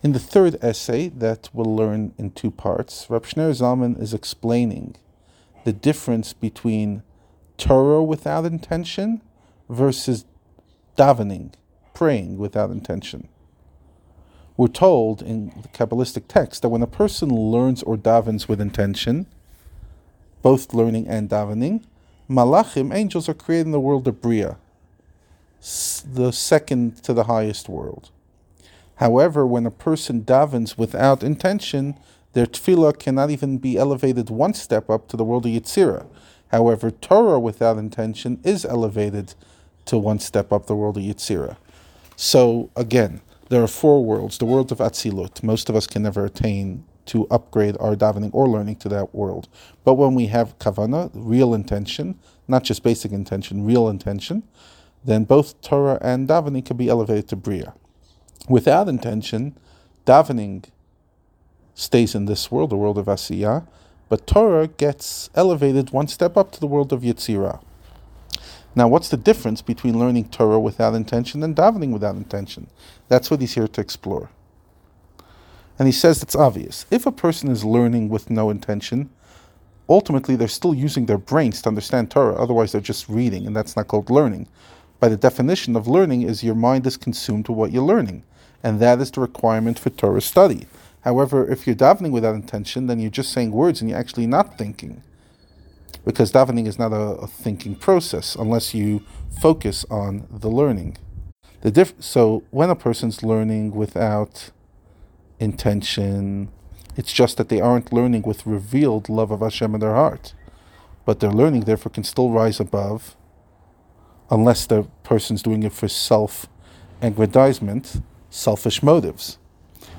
In the third essay that we'll learn in two parts, Rab Shneur Zalman is explaining the difference between Torah without intention versus davening, praying without intention. We're told in the Kabbalistic text that when a person learns or davens with intention, both learning and davening, malachim, angels, are created in the world of Bria, the second to the highest world. However, when a person davens without intention, their tefillah cannot even be elevated one step up to the world of Yetzirah. However, Torah without intention is elevated to one step up the world of Yetzirah. So again, there are four worlds. The world of Atzilut. Most of us can never attain to upgrade our davening or learning to that world. But when we have kavana, real intention, not just basic intention, real intention, then both Torah and davening can be elevated to Bria. Without intention, davening stays in this world, the world of Asiyah, but Torah gets elevated one step up to the world of Yetzirah. Now, what's the difference between learning Torah without intention and davening without intention? That's what he's here to explore. And he says it's obvious. If a person is learning with no intention, ultimately they're still using their brains to understand Torah, otherwise they're just reading, and that's not called learning. By the definition of learning is your mind is consumed with what you're learning, and that is the requirement for Torah study. However, if you're davening without intention, then you're just saying words and you're actually not thinking. Because davening is not a, a thinking process unless you focus on the learning. The diff- so when a person's learning without intention, it's just that they aren't learning with revealed love of Hashem in their heart. But their learning, therefore, can still rise above, unless the person's doing it for self aggrandizement, selfish motives.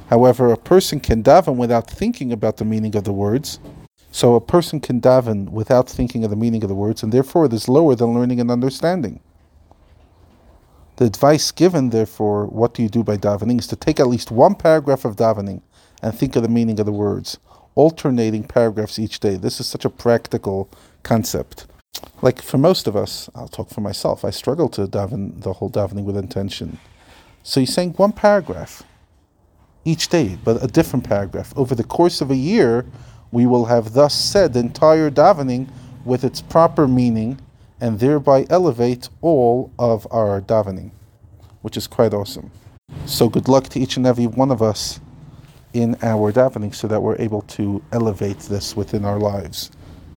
However, a person can daven without thinking about the meaning of the words. So a person can daven without thinking of the meaning of the words, and therefore it is lower than learning and understanding. The advice given, therefore, what do you do by davening, is to take at least one paragraph of davening and think of the meaning of the words, alternating paragraphs each day. This is such a practical concept. Like for most of us, I'll talk for myself, I struggle to daven the whole davening with intention. So you're saying one paragraph each day, but a different paragraph. Over the course of a year, we will have thus said the entire davening with its proper meaning and thereby elevate all of our davening, which is quite awesome. So good luck to each and every one of us in our davening so that we're able to elevate this within our lives.